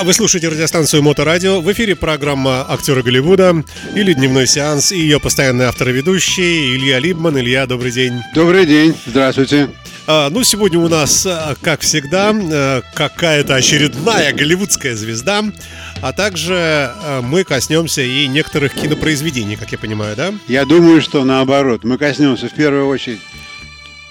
Вы слушаете радиостанцию Моторадио. В эфире программа «Актеры Голливуда» или «Дневной сеанс» и ее постоянный автор и ведущий Илья Либман. Илья, добрый день. Добрый день. Здравствуйте. А, ну, сегодня у нас, а, как всегда, а, какая-то очередная голливудская звезда, а также а, мы коснемся и некоторых кинопроизведений, как я понимаю, да? Я думаю, что наоборот. Мы коснемся в первую очередь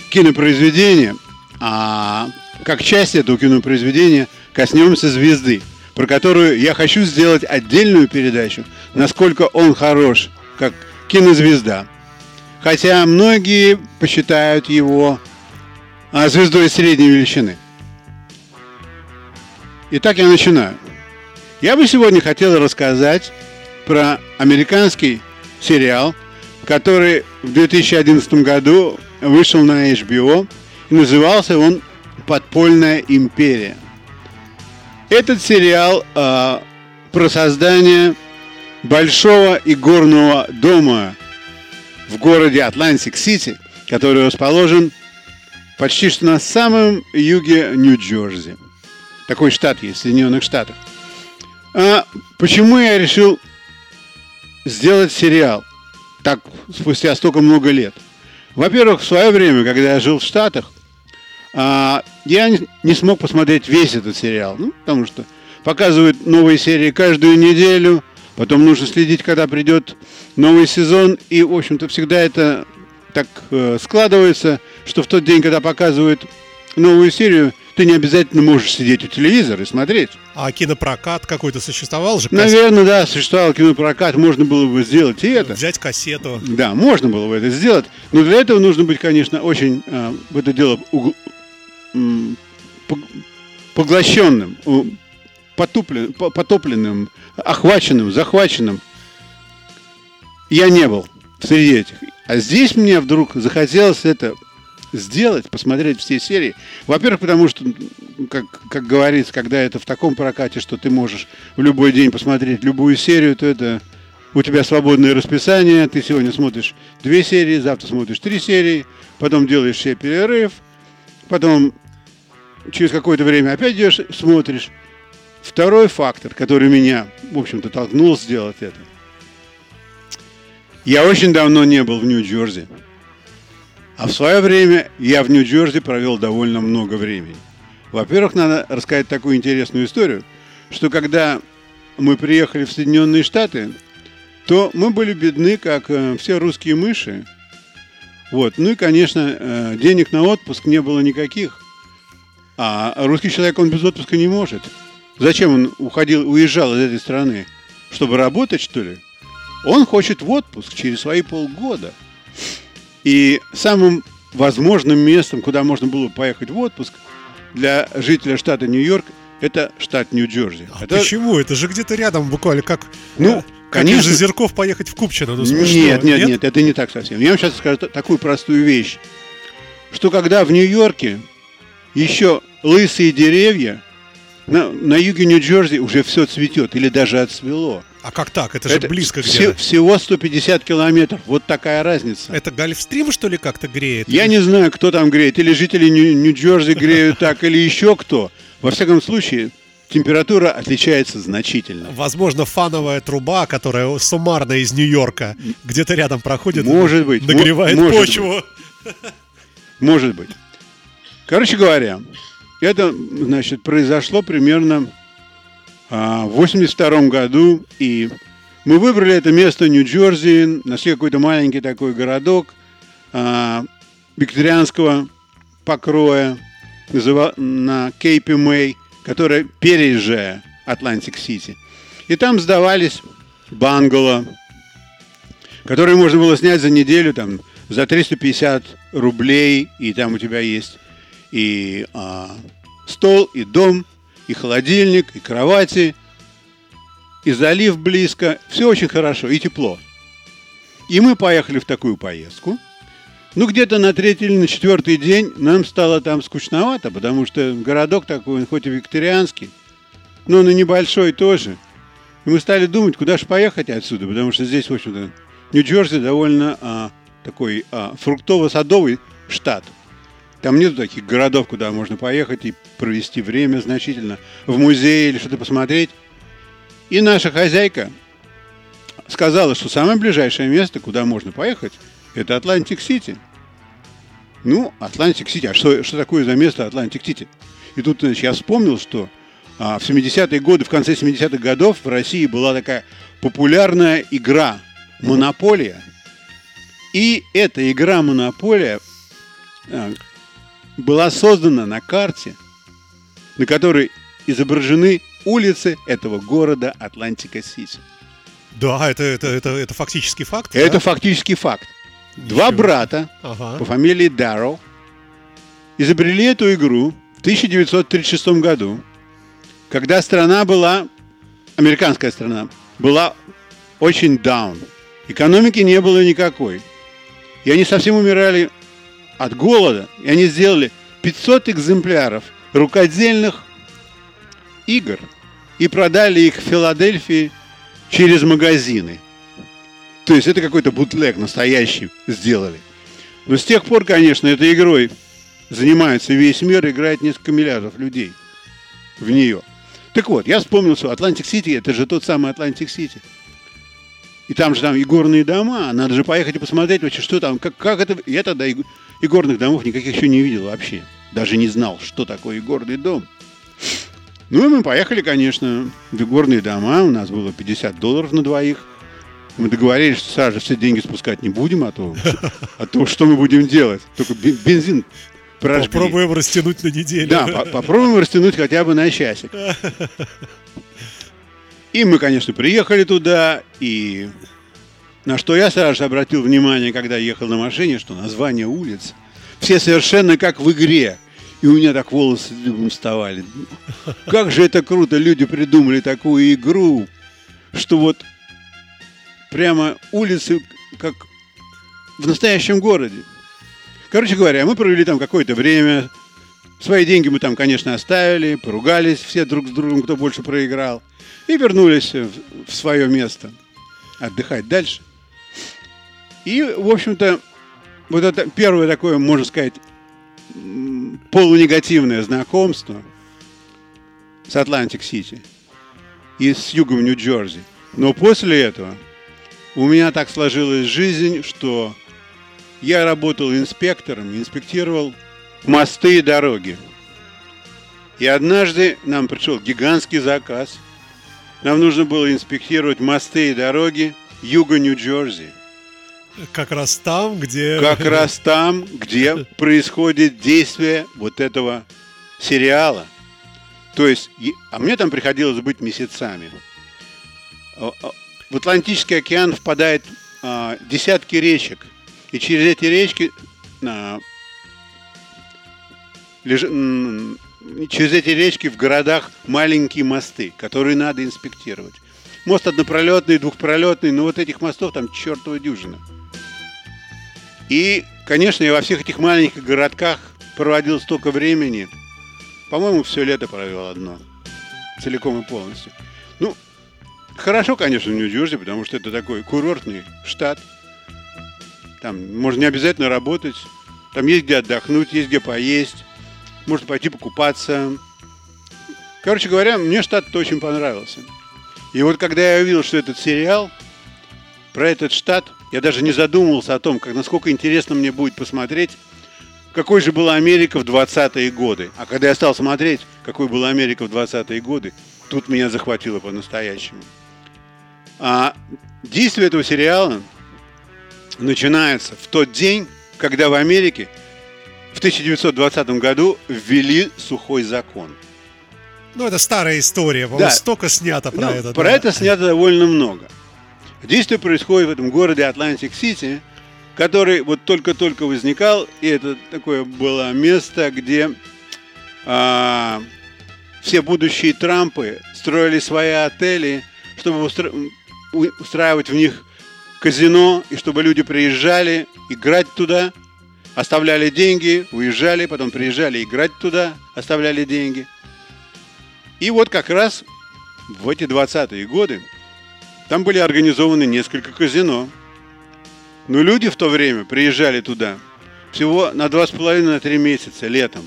кинопроизведения, а как часть этого кинопроизведения коснемся звезды про которую я хочу сделать отдельную передачу, насколько он хорош, как кинозвезда. Хотя многие посчитают его а, звездой средней величины. Итак, я начинаю. Я бы сегодня хотел рассказать про американский сериал, который в 2011 году вышел на HBO, и назывался он «Подпольная империя». Этот сериал э, про создание большого игорного дома в городе Атлантик-Сити, который расположен почти что на самом юге Нью-Джерси. Такой штат есть в Соединенных Штатах. А почему я решил сделать сериал так спустя столько много лет? Во-первых, в свое время, когда я жил в Штатах, а, я не смог посмотреть весь этот сериал, ну, потому что показывают новые серии каждую неделю, потом нужно следить, когда придет новый сезон, и, в общем-то, всегда это так э, складывается, что в тот день, когда показывают новую серию, ты не обязательно можешь сидеть у телевизора и смотреть. А кинопрокат какой-то существовал же? Наверное, да, существовал кинопрокат, можно было бы сделать и это. Взять кассету. Да, можно было бы это сделать, но для этого нужно быть, конечно, очень э, в это дело угл поглощенным, потупленным, потопленным, охваченным, захваченным. Я не был среди этих. А здесь мне вдруг захотелось это сделать, посмотреть все серии. Во-первых, потому что, как, как говорится, когда это в таком прокате, что ты можешь в любой день посмотреть любую серию, то это у тебя свободное расписание, ты сегодня смотришь две серии, завтра смотришь три серии, потом делаешь себе перерыв, потом через какое-то время опять идешь, смотришь. Второй фактор, который меня, в общем-то, толкнул сделать это. Я очень давно не был в Нью-Джерси. А в свое время я в Нью-Джерси провел довольно много времени. Во-первых, надо рассказать такую интересную историю, что когда мы приехали в Соединенные Штаты, то мы были бедны, как э, все русские мыши. Вот. Ну и, конечно, э, денег на отпуск не было никаких. А русский человек, он без отпуска не может. Зачем он уходил, уезжал из этой страны? Чтобы работать, что ли? Он хочет в отпуск через свои полгода. И самым возможным местом, куда можно было поехать в отпуск для жителя штата Нью-Йорк, это штат Нью-Джерси. А это... почему? Это же где-то рядом буквально, как, ну, как конечно. из Озерков поехать в Купчино. Ну, нет, нет, нет, нет, это не так совсем. Я вам сейчас скажу такую простую вещь, что когда в Нью-Йорке еще лысые деревья, на, на юге Нью-Джерси уже все цветет или даже отцвело. А как так? Это же Это близко все- где всего 150 километров. Вот такая разница. Это Гольфстрим, что ли, как-то греет? Я не знаю, кто там греет. Или жители Нью- Нью-Джерси греют так, или еще кто. Во всяком случае, температура отличается значительно. Возможно, фановая труба, которая суммарно из Нью-Йорка где-то рядом проходит, Может быть. нагревает Мо- может почву. Может быть. Короче говоря, это, значит, произошло примерно а, в 82 году, и мы выбрали это место Нью-Джерси, нашли какой-то маленький такой городок а, викторианского покроя называ- на Кейп-Мэй, который переезжая Атлантик-Сити. И там сдавались бунгало, которые можно было снять за неделю там, за 350 рублей, и там у тебя есть и а, стол, и дом, и холодильник, и кровати, и залив близко. Все очень хорошо и тепло. И мы поехали в такую поездку. Ну, где-то на третий или на четвертый день нам стало там скучновато, потому что городок такой, хоть и викторианский, но он и небольшой тоже. И мы стали думать, куда же поехать отсюда, потому что здесь, в общем-то, Нью-Джерси довольно а, такой а, фруктово-садовый штат. Там нет таких городов, куда можно поехать и провести время значительно в музее или что-то посмотреть. И наша хозяйка сказала, что самое ближайшее место, куда можно поехать, это Атлантик-Сити. Ну, Атлантик-Сити. А что, что такое за место Атлантик-Сити? И тут значит, я вспомнил, что а, в 70-е годы, в конце 70-х годов в России была такая популярная игра «Монополия». И эта игра «Монополия» а, была создана на карте, на которой изображены улицы этого города Атлантика-Сити. Да, это, это, это, это фактический факт. Это да? фактический факт. Два Ничего. брата Ага. по фамилии Дарроу изобрели эту игру в 1936 году, когда страна была, американская страна, была очень down. Экономики не было никакой. И они совсем умирали от голода. И они сделали 500 экземпляров рукодельных игр и продали их в Филадельфии через магазины. То есть это какой-то бутлег настоящий сделали. Но с тех пор, конечно, этой игрой занимается весь мир, играет несколько миллиардов людей в нее. Так вот, я вспомнил, что Атлантик-Сити, это же тот самый Атлантик-Сити. И там же там игорные дома, надо же поехать и посмотреть вообще, что там, как, как это... Я тогда и, игорных домов никаких еще не видел вообще. Даже не знал, что такое игорный дом. Ну и мы поехали, конечно, в игорные дома. У нас было 50 долларов на двоих. Мы договорились, что же все деньги спускать не будем, а то, а то что мы будем делать? Только бен- бензин прожгли. Попробуем растянуть на неделю. Да, по- попробуем растянуть хотя бы на часик. И мы, конечно, приехали туда, и на что я сразу же обратил внимание, когда ехал на машине, что название улиц все совершенно как в игре. И у меня так волосы дыбом вставали. Как же это круто, люди придумали такую игру, что вот прямо улицы как в настоящем городе. Короче говоря, мы провели там какое-то время. Свои деньги мы там, конечно, оставили, поругались все друг с другом, кто больше проиграл. И вернулись в, свое место отдыхать дальше. И, в общем-то, вот это первое такое, можно сказать, полунегативное знакомство с Атлантик-Сити и с югом Нью-Джерси. Но после этого у меня так сложилась жизнь, что я работал инспектором, инспектировал мосты и дороги. И однажды нам пришел гигантский заказ. Нам нужно было инспектировать мосты и дороги юга Нью-Джерси. Как раз там, где... Как раз там, где происходит действие вот этого сериала. То есть, а мне там приходилось быть месяцами. В Атлантический океан впадает а, десятки речек. И через эти речки а, леж- через эти речки в городах маленькие мосты, которые надо инспектировать. Мост однопролетный, двухпролетный, но вот этих мостов там чертова дюжина. И, конечно, я во всех этих маленьких городках проводил столько времени. По-моему, все лето провел одно. Целиком и полностью. Хорошо, конечно, Нью-Джерси, потому что это такой курортный штат. Там можно не обязательно работать. Там есть где отдохнуть, есть где поесть. Можно пойти покупаться. Короче говоря, мне штат очень понравился. И вот когда я увидел, что этот сериал про этот штат, я даже не задумывался о том, как, насколько интересно мне будет посмотреть, какой же была Америка в 20-е годы. А когда я стал смотреть, какой была Америка в 20-е годы, тут меня захватило по-настоящему. А действие этого сериала начинается в тот день, когда в Америке в 1920 году ввели сухой закон. Ну, это старая история, Да. столько снято про Ну, это. про да. это снято довольно много. Действие происходит в этом городе Атлантик-Сити, который вот только-только возникал, и это такое было место, где а, все будущие Трампы строили свои отели, чтобы устра- у- устраивать в них казино, и чтобы люди приезжали играть туда, оставляли деньги, уезжали, потом приезжали играть туда, оставляли деньги. И вот как раз в эти 20-е годы там были организованы несколько казино. Но люди в то время приезжали туда всего на два с половиной на три месяца летом.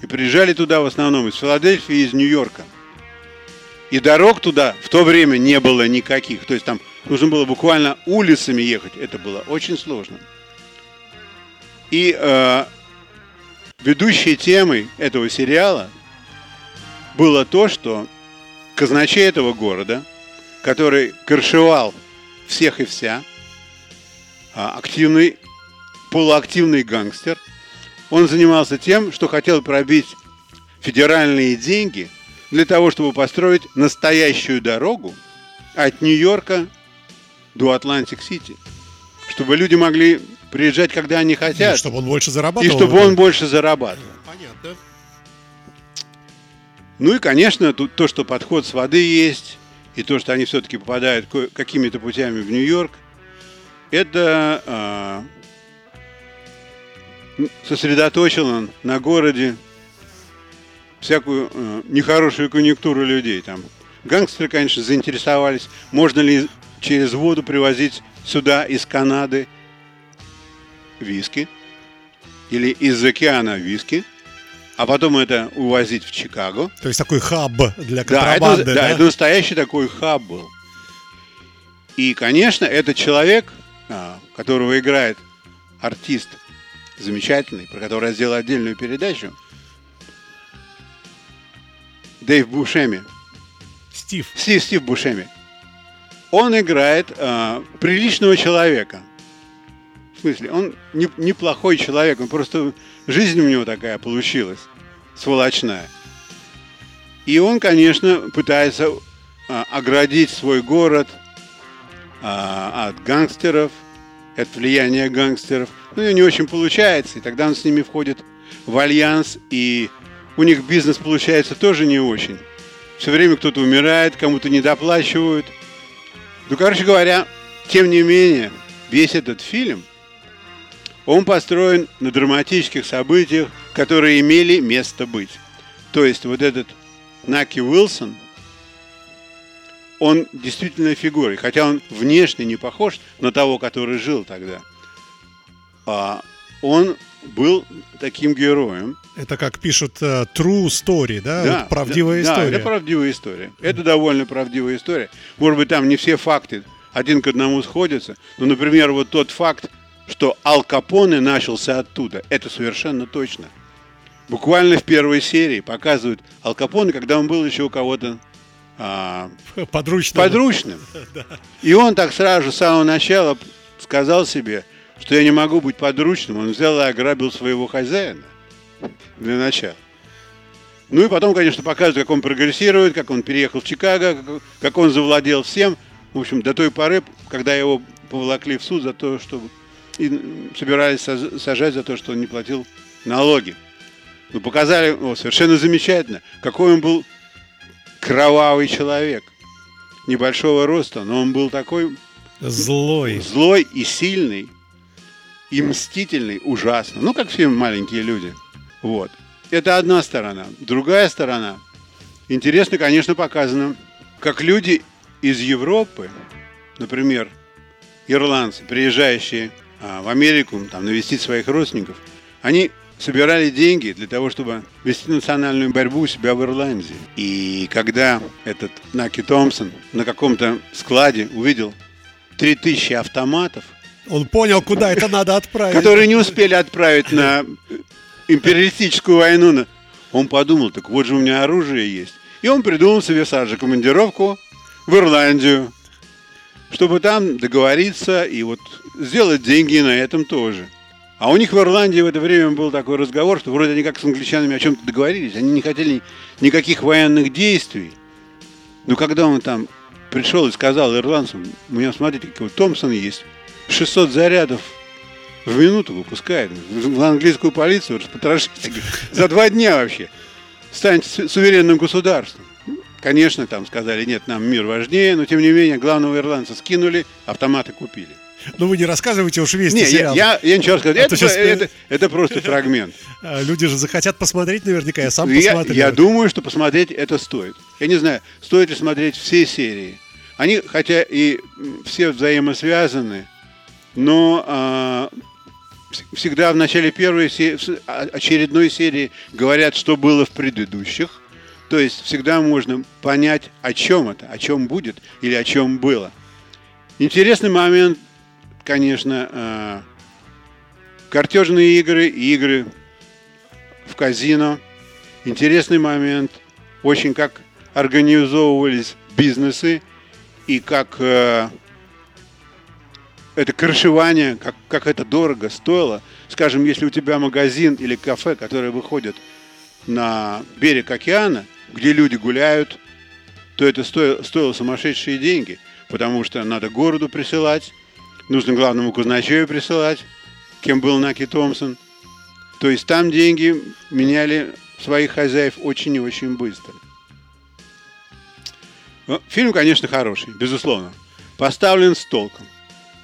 И приезжали туда в основном из Филадельфии и из Нью-Йорка. И дорог туда в то время не было никаких. То есть там нужно было буквально улицами ехать. Это было очень сложно. И э, ведущей темой этого сериала было то, что казначей этого города, который крышевал всех и вся, а, активный, полуактивный гангстер, он занимался тем, что хотел пробить федеральные деньги для того, чтобы построить настоящую дорогу от Нью-Йорка до Атлантик-Сити, чтобы люди могли приезжать, когда они хотят. И чтобы он больше зарабатывал. И чтобы он больше зарабатывал. Понятно. Ну и, конечно, тут то, что подход с воды есть, и то, что они все-таки попадают какими-то путями в Нью-Йорк, это а, сосредоточено на городе всякую а, нехорошую конъюнктуру людей. Там гангстеры, конечно, заинтересовались, можно ли через воду привозить сюда из Канады виски или из океана виски – а потом это увозить в Чикаго. То есть такой хаб для контрабанды, да? Это, да, да, это настоящий такой хаб был. И, конечно, этот человек, а, которого играет артист замечательный, про которого я сделал отдельную передачу, Дэйв Бушеми. Стив. Стив, Стив Бушеми. Он играет э, приличного человека. В смысле, он не, неплохой человек, он просто жизнь у него такая получилась сволочная. И он, конечно, пытается а, оградить свой город а, от гангстеров, от влияния гангстеров. Ну, и не очень получается, и тогда он с ними входит в альянс, и у них бизнес получается тоже не очень. Все время кто-то умирает, кому-то недоплачивают. Ну, короче говоря, тем не менее, весь этот фильм – он построен на драматических событиях, которые имели место быть. То есть вот этот Наки Уилсон, он действительно фигурой, хотя он внешне не похож на того, который жил тогда. А он был таким героем. Это как пишут uh, true story, да? Да, вот правдивая да, история. Да, это правдивая история. Это довольно правдивая история. Может быть, там не все факты один к одному сходятся. Но, например, вот тот факт, что Ал Капоне начался оттуда. Это совершенно точно. Буквально в первой серии показывают Ал Капоне, когда он был еще у кого-то а, подручным. подручным. И он так сразу же с самого начала сказал себе, что я не могу быть подручным. Он взял и ограбил своего хозяина для начала. Ну и потом, конечно, показывают, как он прогрессирует, как он переехал в Чикаго, как он завладел всем. В общем, до той поры, когда его поволокли в суд за то, чтобы и собирались сажать за то, что он не платил налоги. Ну, показали о, совершенно замечательно, какой он был кровавый человек. Небольшого роста, но он был такой злой, злой и сильный, и мстительный, ужасно. Ну, как все маленькие люди. Вот. Это одна сторона. Другая сторона. Интересно, конечно, показано, как люди из Европы, например, ирландцы, приезжающие а, в Америку, там, навестить своих родственников, они собирали деньги для того, чтобы вести национальную борьбу у себя в Ирландии. И когда этот Наки Томпсон на каком-то складе увидел 3000 автоматов, он понял, куда это надо отправить. Которые не успели отправить на империалистическую войну. Он подумал, так вот же у меня оружие есть. И он придумал себе сразу командировку в Ирландию, чтобы там договориться и вот сделать деньги на этом тоже. А у них в Ирландии в это время был такой разговор, что вроде они как с англичанами о чем-то договорились, они не хотели никаких военных действий. Но когда он там пришел и сказал ирландцам, у меня, смотрите, какой Томпсон есть, 600 зарядов в минуту выпускает. В английскую полицию распотрошите за два дня вообще. Станет суверенным государством. Конечно, там сказали, нет, нам мир важнее, но тем не менее главного ирландца скинули, автоматы купили. Ну вы не рассказывайте уж весь не, сериал. Я, я, я ничего рассказать. А это, сейчас... это, это просто фрагмент. А, люди же захотят посмотреть наверняка, я сам я, посмотрю. Я думаю, что посмотреть это стоит. Я не знаю, стоит ли смотреть все серии. Они, хотя и все взаимосвязаны, но а, всегда в начале первой очередной серии говорят, что было в предыдущих. То есть всегда можно понять, о чем это, о чем будет или о чем было. Интересный момент, конечно, э, картежные игры, игры в казино. Интересный момент, очень как организовывались бизнесы и как э, это крышевание, как, как это дорого стоило. Скажем, если у тебя магазин или кафе, которые выходят на берег океана, где люди гуляют, то это стоило, стоило сумасшедшие деньги, потому что надо городу присылать, нужно главному казначею присылать, кем был Наки Томпсон. То есть там деньги меняли своих хозяев очень и очень быстро. Ну, фильм, конечно, хороший, безусловно. Поставлен с толком.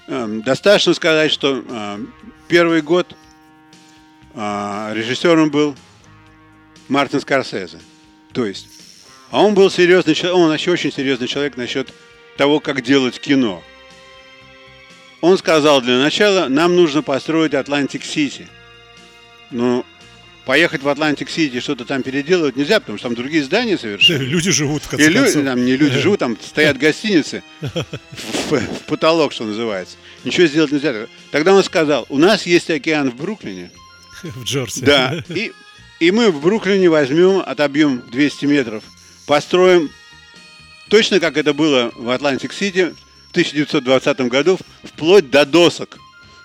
Эм, достаточно сказать, что эм, первый год э, режиссером был Мартин Скорсезе. То есть, а он был серьезный человек, он вообще очень серьезный человек насчет того, как делать кино. Он сказал для начала, нам нужно построить Атлантик-Сити. Ну, поехать в Атлантик-Сити, что-то там переделывать нельзя, потому что там другие здания совершенно. Люди живут, в конце И люди, там не люди живут, там стоят гостиницы в, в потолок, что называется. Ничего сделать нельзя. Тогда он сказал, у нас есть океан в Бруклине. В Джорджии. Да, и, и мы в Бруклине возьмем, отобьем 200 метров, построим точно как это было в Атлантик-Сити в 1920 году, вплоть до досок,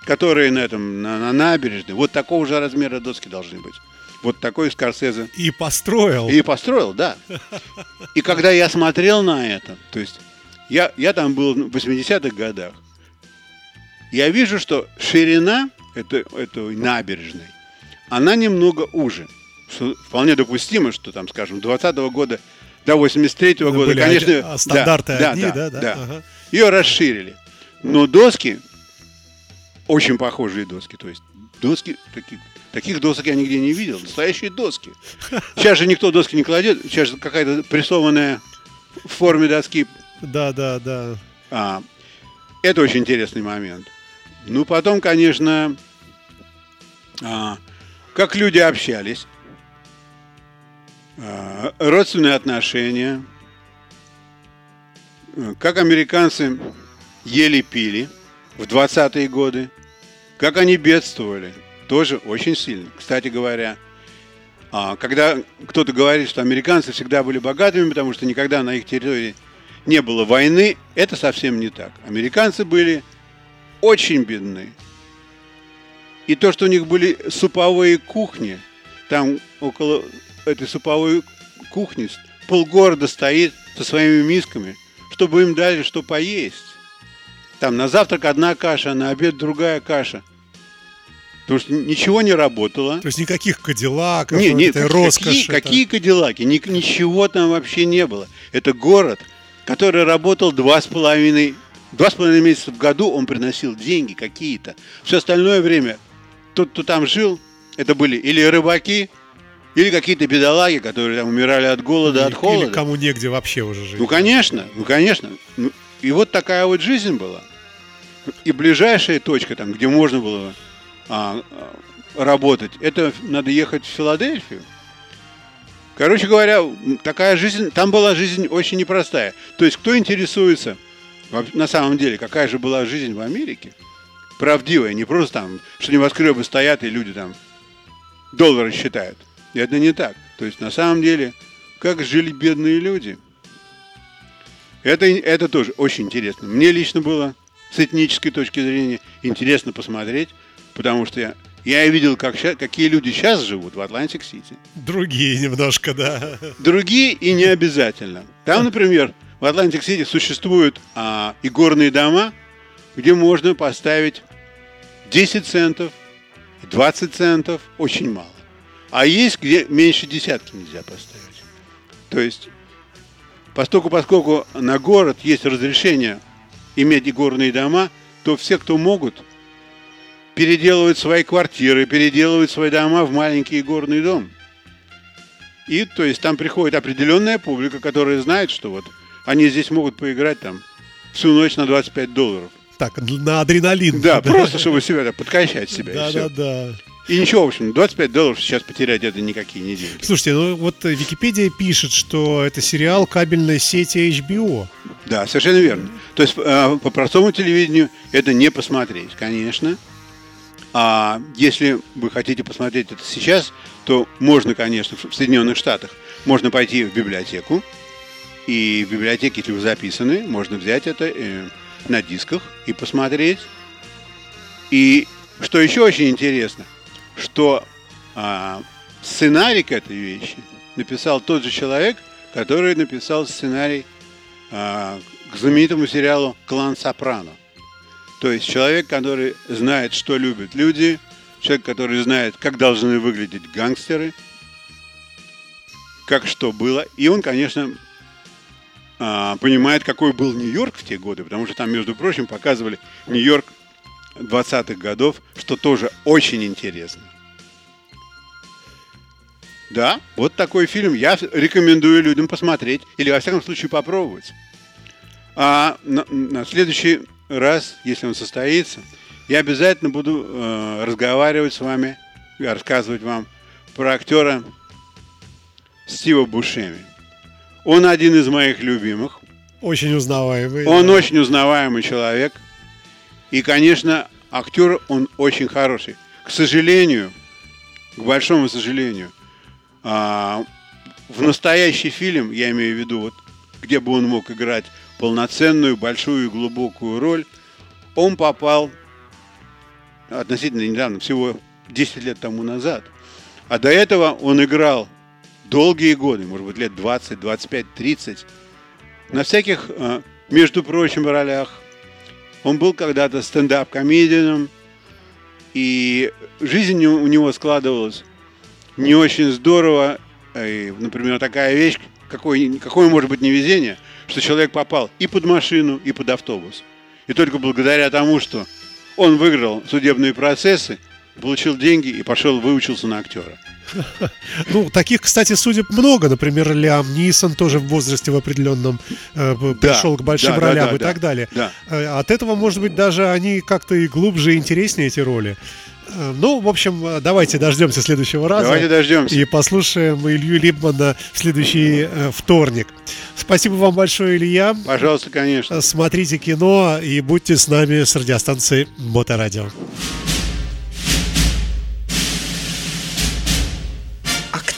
которые на, этом, на, на набережной. Вот такого же размера доски должны быть. Вот такой Скорсезе. И построил. И построил, да. И когда я смотрел на это, то есть я, я там был в 80-х годах, я вижу, что ширина этой, этой набережной, она немного уже. Что вполне допустимо, что там, скажем, 20-го года до 83-го года, были конечно... А стандарты да, одни, да, да? да, да. Ага. Ее расширили. Но доски, очень похожие доски, то есть доски такие Таких досок я нигде не видел. Настоящие доски. Сейчас же никто доски не кладет. Сейчас же какая-то прессованная в форме доски. Да, да, да. А, это очень интересный момент. Ну, потом, конечно, а, как люди общались, а, родственные отношения, как американцы ели-пили в 20-е годы, как они бедствовали – тоже очень сильно. Кстати говоря, а, когда кто-то говорит, что американцы всегда были богатыми, потому что никогда на их территории не было войны, это совсем не так. Американцы были очень бедны. И то, что у них были суповые кухни, там около этой суповой кухни полгорода стоит со своими мисками, чтобы им дали что поесть. Там на завтрак одна каша, на обед другая каша – Потому что ничего не работало. То есть никаких кадиллаков, не, не, этой роскоши. Какие, какие кадиллаки? Ни, ничего там вообще не было. Это город, который работал два с половиной Два с половиной месяца в году он приносил деньги какие-то. Все остальное время тот, кто там жил, это были или рыбаки, или какие-то бедолаги, которые там умирали от голода, или, от холода. Или кому негде вообще уже жить. Ну, конечно, ну, конечно. Ну, и вот такая вот жизнь была. И ближайшая точка, там, где можно было а, работать, это надо ехать в Филадельфию. Короче говоря, такая жизнь, там была жизнь очень непростая. То есть, кто интересуется, на самом деле, какая же была жизнь в Америке, правдивая, не просто там, что небоскребы стоят и люди там доллары считают. Это не так. То есть, на самом деле, как жили бедные люди. Это, это тоже очень интересно. Мне лично было с этнической точки зрения интересно посмотреть, потому что я, я видел, как ща, какие люди сейчас живут в Атлантик-Сити. Другие немножко, да. Другие и не обязательно. Там, например, в Атлантик-Сити существуют а, игорные дома, где можно поставить 10 центов, 20 центов, очень мало. А есть, где меньше десятки нельзя поставить. То есть, поскольку, поскольку на город есть разрешение иметь горные дома, то все, кто могут, переделывают свои квартиры, переделывают свои дома в маленький горный дом. И, то есть, там приходит определенная публика, которая знает, что вот они здесь могут поиграть там всю ночь на 25 долларов. так, на адреналин. Да, просто чтобы себя подкачать себя. Да, да, да. И ничего, в общем, 25 долларов сейчас потерять это никакие не деньги. Слушайте, ну вот Википедия пишет, что это сериал кабельной сети HBO. Да, совершенно верно. То есть э, по простому телевидению это не посмотреть, конечно. А если вы хотите посмотреть это сейчас, то можно, конечно, в Соединенных Штатах можно пойти в библиотеку. И в библиотеке, если вы записаны, можно взять это э, на дисках и посмотреть. И что еще очень интересно, что а, сценарий к этой вещи написал тот же человек, который написал сценарий а, к знаменитому сериалу «Клан Сопрано». То есть человек, который знает, что любят люди, человек, который знает, как должны выглядеть гангстеры, как что было. И он, конечно, а, понимает, какой был Нью-Йорк в те годы, потому что там, между прочим, показывали Нью-Йорк 20-х годов, что тоже очень интересно. Да, вот такой фильм я рекомендую людям посмотреть или, во всяком случае, попробовать. А на, на следующий раз, если он состоится, я обязательно буду э, разговаривать с вами, рассказывать вам про актера Стива Бушеми. Он один из моих любимых. Очень узнаваемый. Он да. очень узнаваемый человек. И, конечно, актер он очень хороший. К сожалению, к большому сожалению, а, в настоящий фильм, я имею в виду, вот, где бы он мог играть полноценную, большую и глубокую роль, он попал относительно недавно, всего 10 лет тому назад. А до этого он играл долгие годы, может быть, лет 20, 25, 30, на всяких, а, между прочим, ролях. Он был когда-то стендап-комедианом, и жизнь у него складывалась не очень здорово. И, например, такая вещь, какое, какое может быть невезение, что человек попал и под машину, и под автобус. И только благодаря тому, что он выиграл судебные процессы, получил деньги и пошел выучился на актера. Ну, таких, кстати, судеб много. Например, Лиам Нисон тоже в возрасте в определенном э, пришел к большим да, ролям да, да, и так далее. Да. Э, от этого, может быть, даже они как-то и глубже и интереснее, эти роли. Э, ну, в общем, давайте дождемся следующего раза. Давайте дождемся. И послушаем Илью Либмана в следующий э, вторник. Спасибо вам большое, Илья. Пожалуйста, конечно. Смотрите кино и будьте с нами с радиостанции Моторадио.